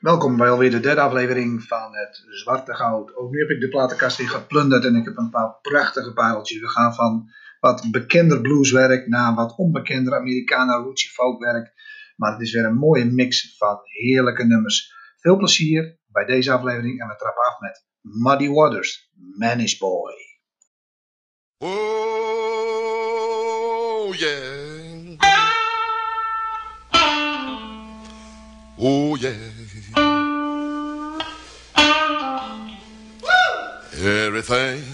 Welkom bij alweer de derde aflevering van het Zwarte Goud. Ook nu heb ik de platenkast weer geplunderd en ik heb een paar prachtige pareltjes. We gaan van wat bekender blueswerk naar wat onbekender Americana rootsy folkwerk. Maar het is weer een mooie mix van heerlijke nummers. Veel plezier bij deze aflevering en we trappen af met Muddy Waters, Manish Boy. Oh, yeah. Oh, yeah. Everything,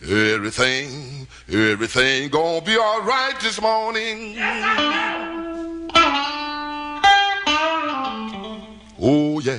everything, everything gonna be all right this morning. Oh, yeah.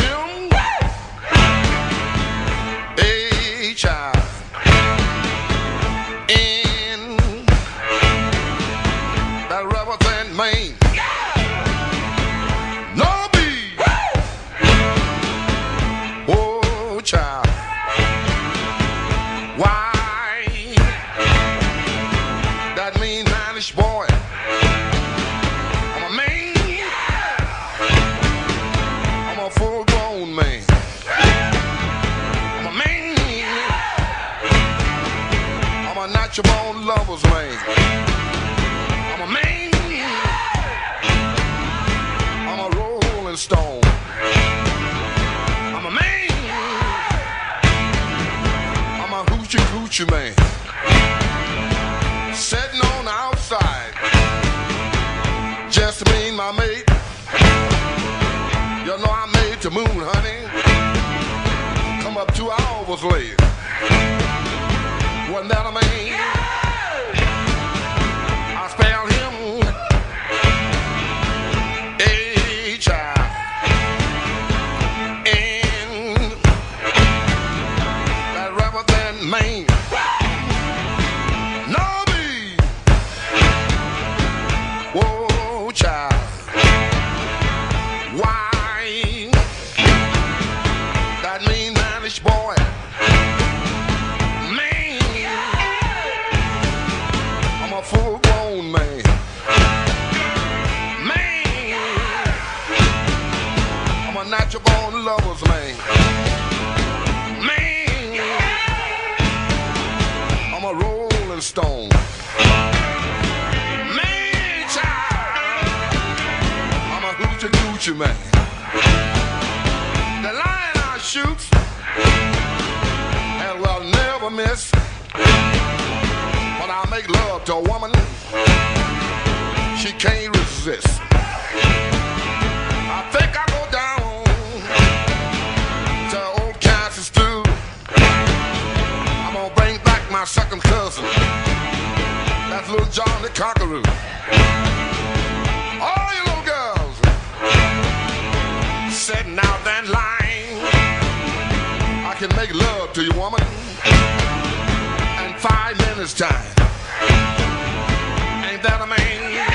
coochie man. Sitting on the outside. Just me and my mate. You know I made the moon, honey. Come up two hours late. Wasn't that a a natural born lover's man. Man. I'm a rolling stone. Man, child. I'm a hoochie coochie man. The lion I shoot and will never miss. When I make love to a woman, she can't resist. I think I my second cousin. That's little John the Conqueror. All you little girls sitting out that line. I can make love to you, woman, in five minutes time. Ain't that a man?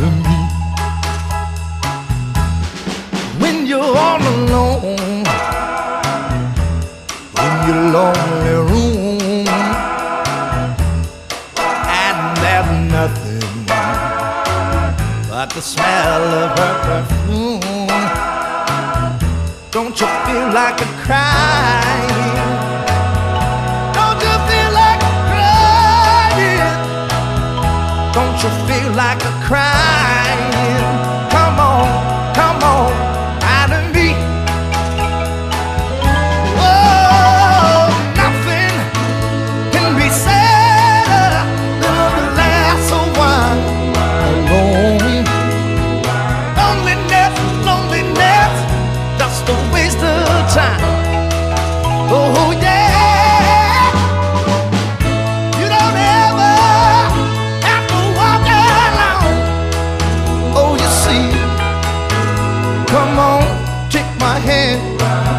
of me. When you're all alone, in your lonely room, and there's nothing but the smell of her perfume. Don't you feel like a cry? like a crime. Come on, take my hand.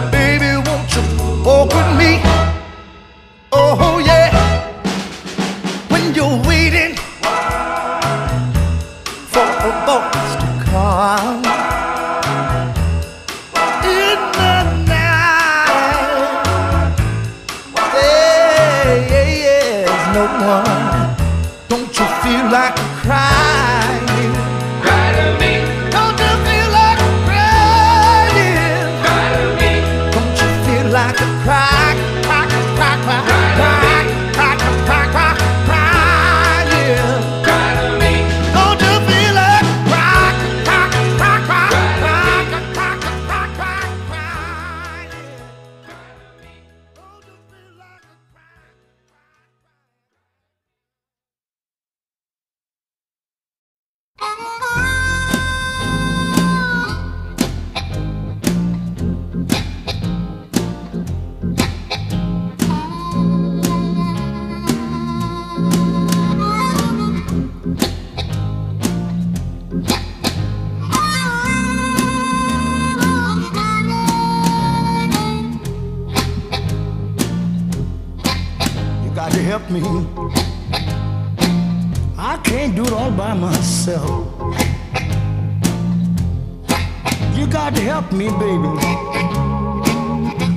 help me, baby.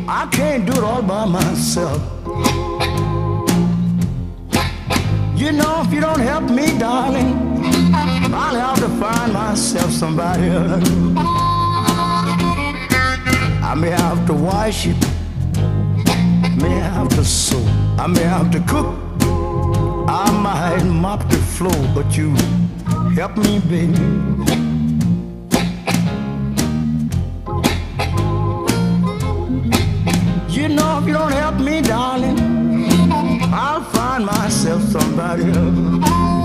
I can't do it all by myself. You know, if you don't help me, darling, I'll have to find myself somebody else. I may have to wash it, may have to sew, I may have to cook, I might mop the floor, but you help me, baby. myself somebody else.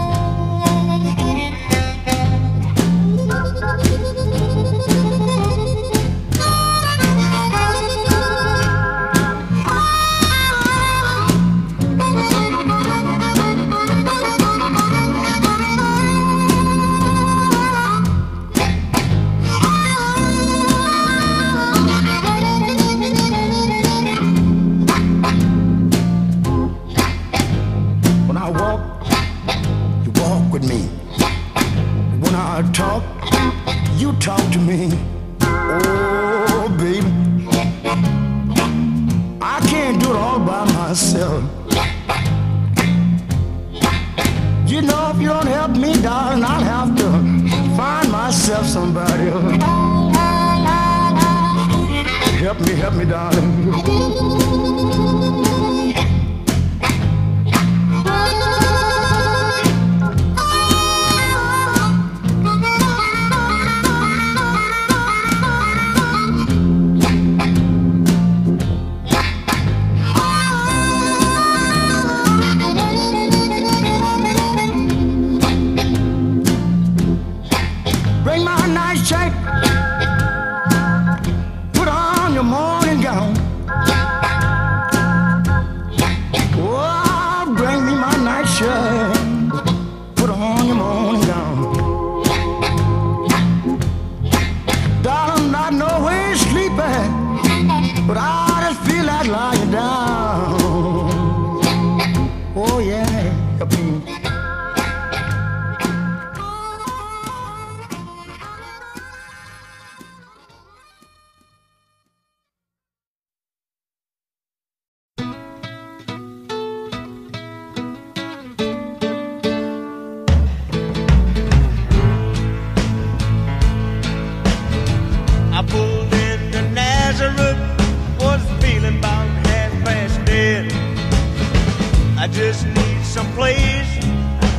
place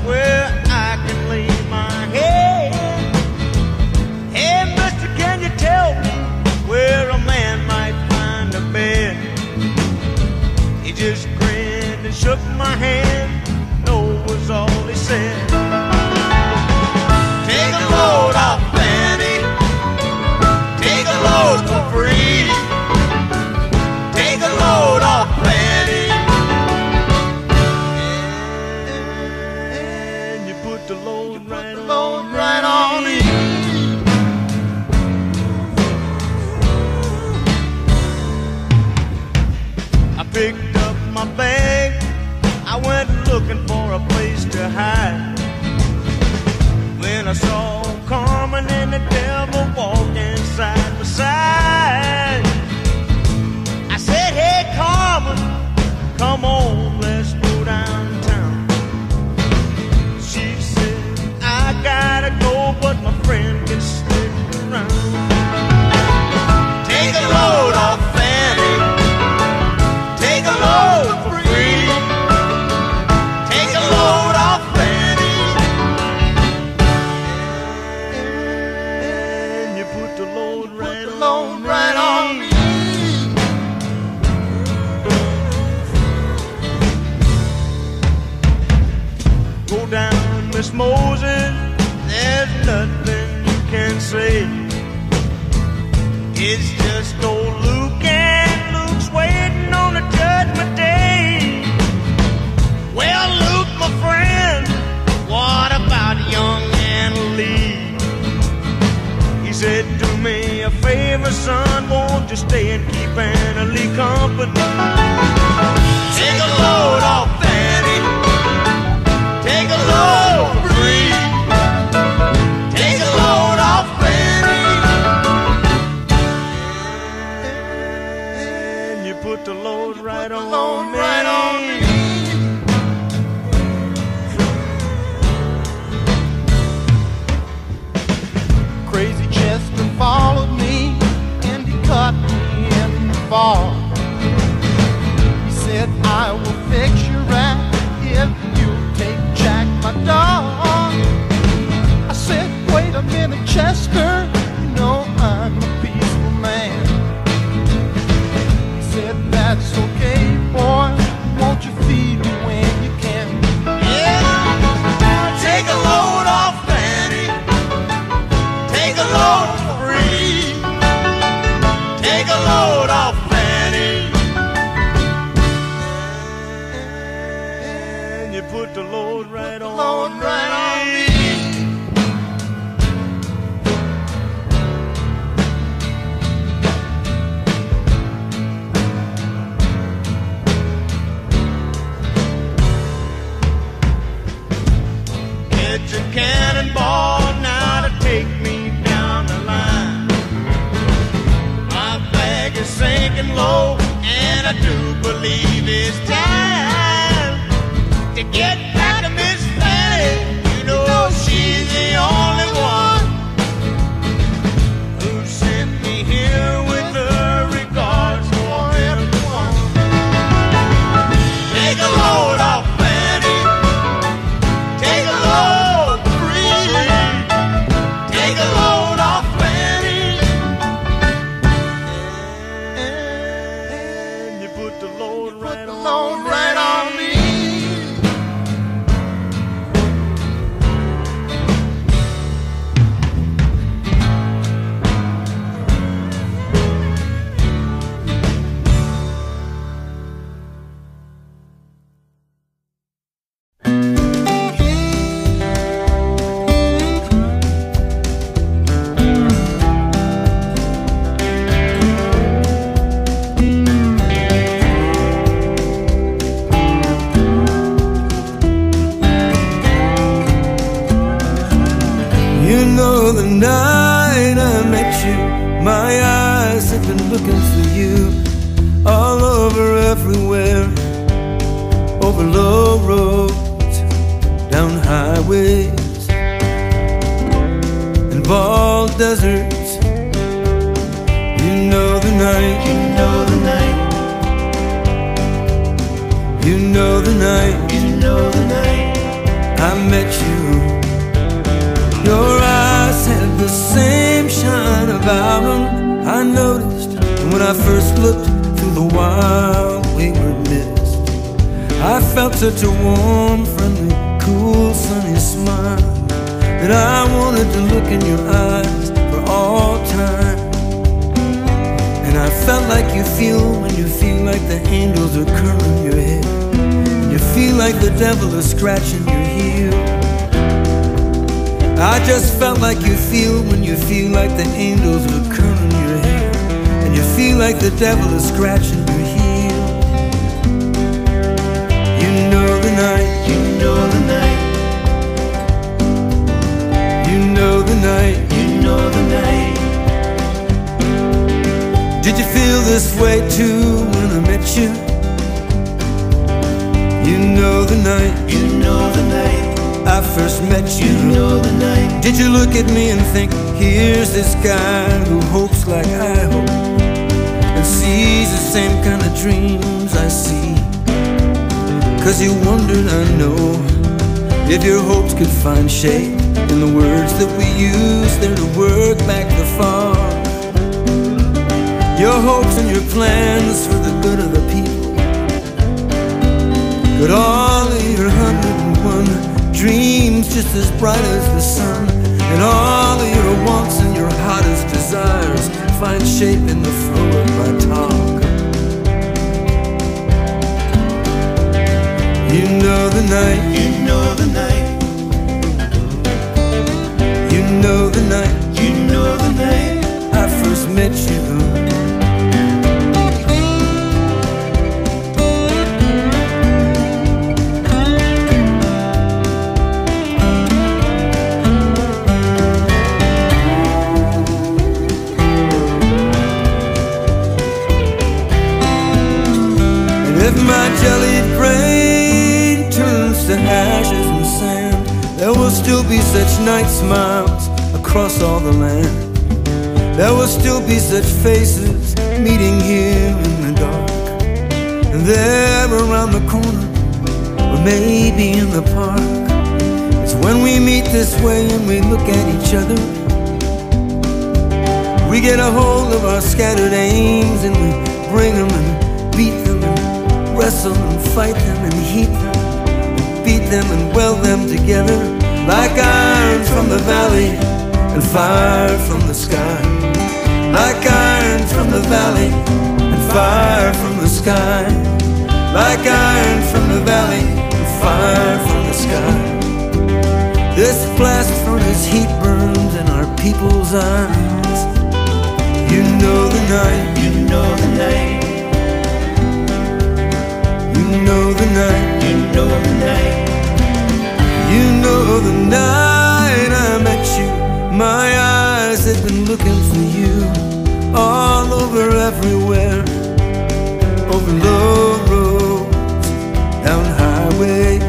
where I can lay my head. Hey, mister, can you tell me where a man might find a bed? He just grinned and shook my hand. I felt such a warm, friendly, cool, sunny smile that I wanted to look in your eyes for all time. And I felt like you feel when you feel like the angels are curling your hair. And you feel like the devil is scratching your heel. I just felt like you feel when you feel like the angels are curling your hair. And you feel like the devil is scratching feel this way too when I met you? You know the night, you know the night. I first met you. You know the night. Did you look at me and think, here's this guy who hopes like I hope and sees the same kind of dreams I see? Cause you wondered, I know, if your hopes could find shape in the words that we use there to work back the farm. Your hopes and your plans for the good of the people. But all of your hundred and one dreams just as bright as the sun. And all of your wants and your hottest desires find shape in the flow of my talk. You know the night, you know the night. You know the night, you know the night I first met you. Still be such night smiles across all the land. There will still be such faces meeting here in the dark. And there around the corner, or maybe in the park, it's when we meet this way and we look at each other. We get a hold of our scattered aims and we bring them and beat them and wrestle and fight them and heat them and beat them and weld them together like iron from the valley and fire from the sky. Like iron from the valley and fire from the sky. Like iron from the valley and fire from the sky. This blast furnace heat burns in our people's eyes. You know the night, you know the night. You know the night, you know the night. You know the night I met you. My eyes had been looking for you all over everywhere. Over low roads, down highways,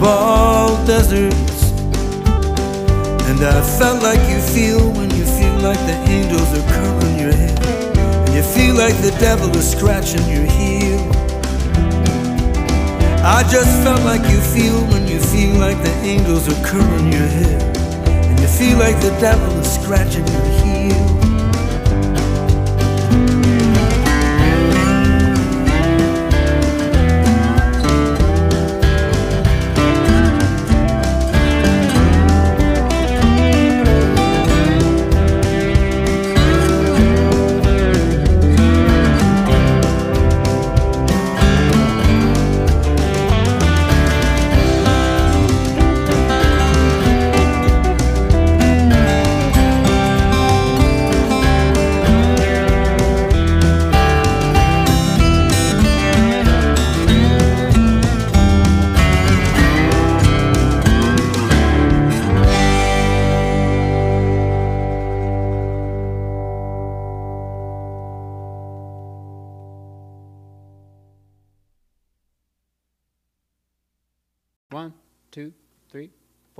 bald deserts. And I felt like you feel when you feel like the angels are curling your head. And you feel like the devil is scratching your heel. I just felt like you feel when you feel like the angels are curling your hair. And you feel like the devil is scratching your heel.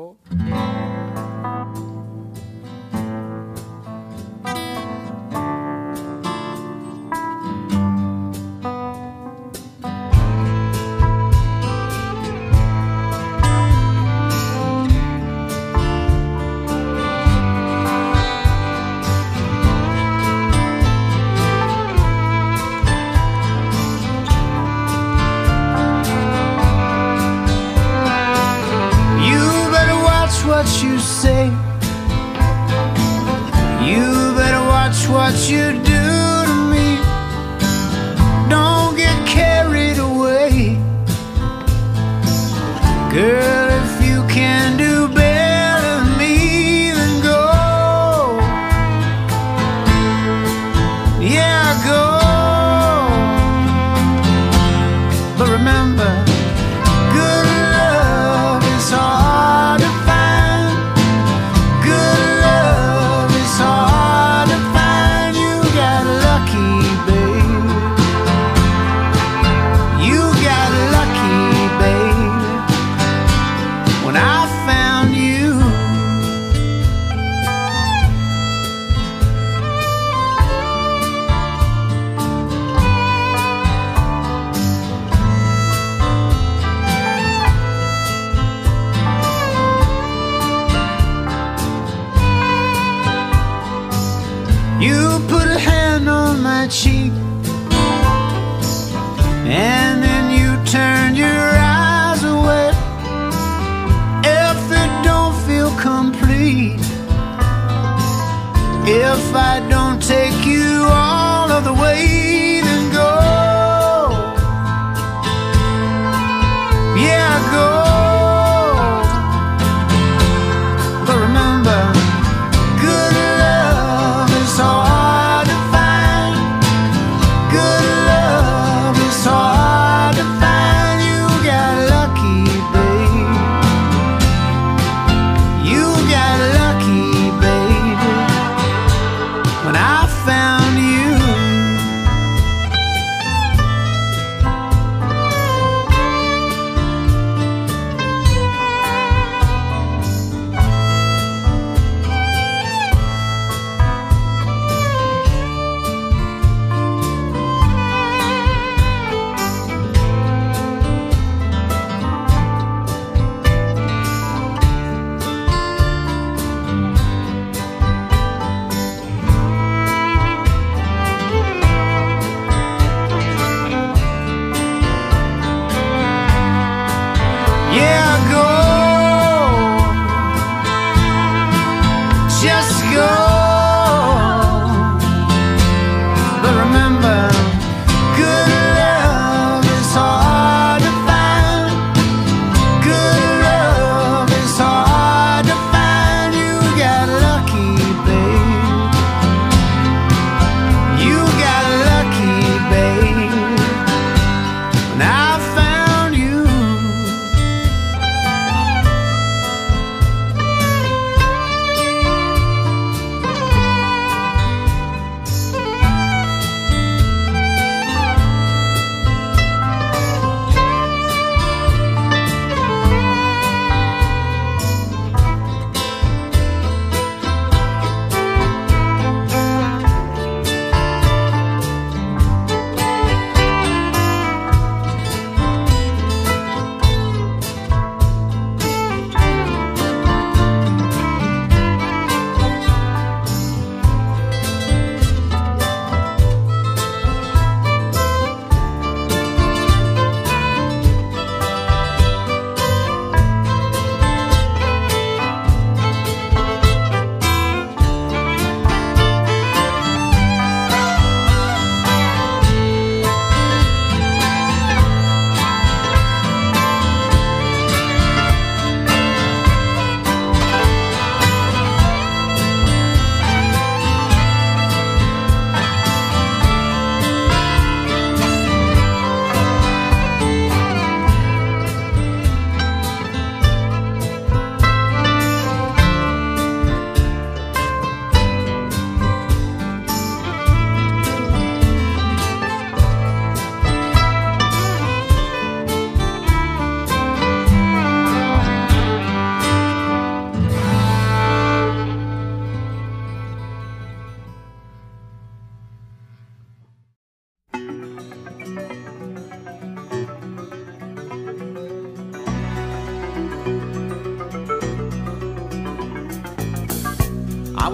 Three, what you do if I don't take you all of the way,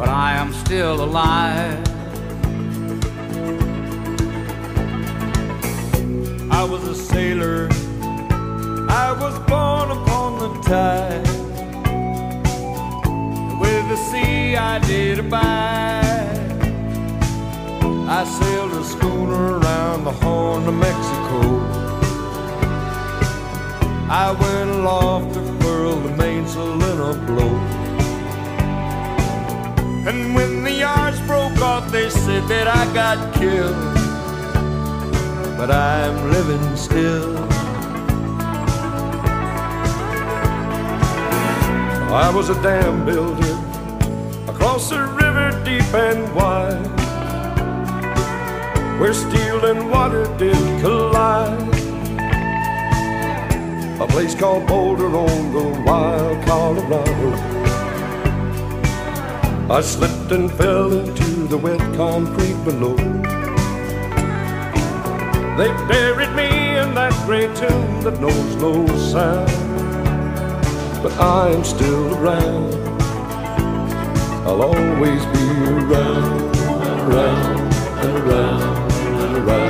but I am still alive. I was a sailor. I was born upon the tide. With the sea I did abide. I sailed a schooner around the Horn of Mexico. I went aloft to furl the mainsail in a blow. And when the yards broke off, they said that I got killed but I'm living still. I was a dam builder across a river deep and wide, where steel and water did collide. A place called Boulder on the wild Colorado. I slipped and fell into the wet concrete below. They buried me in that great tomb that knows no sound. But I am still around. I'll always be around, around, and around, and around,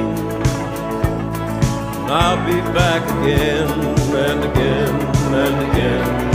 I'll be back again and again and again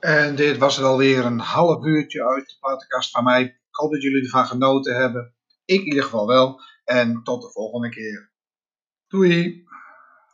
En dit was er alweer een half uurtje uit de platenkast van mij. Ik hoop dat jullie ervan genoten hebben. Ik in ieder geval wel. En tot de volgende keer. Doei!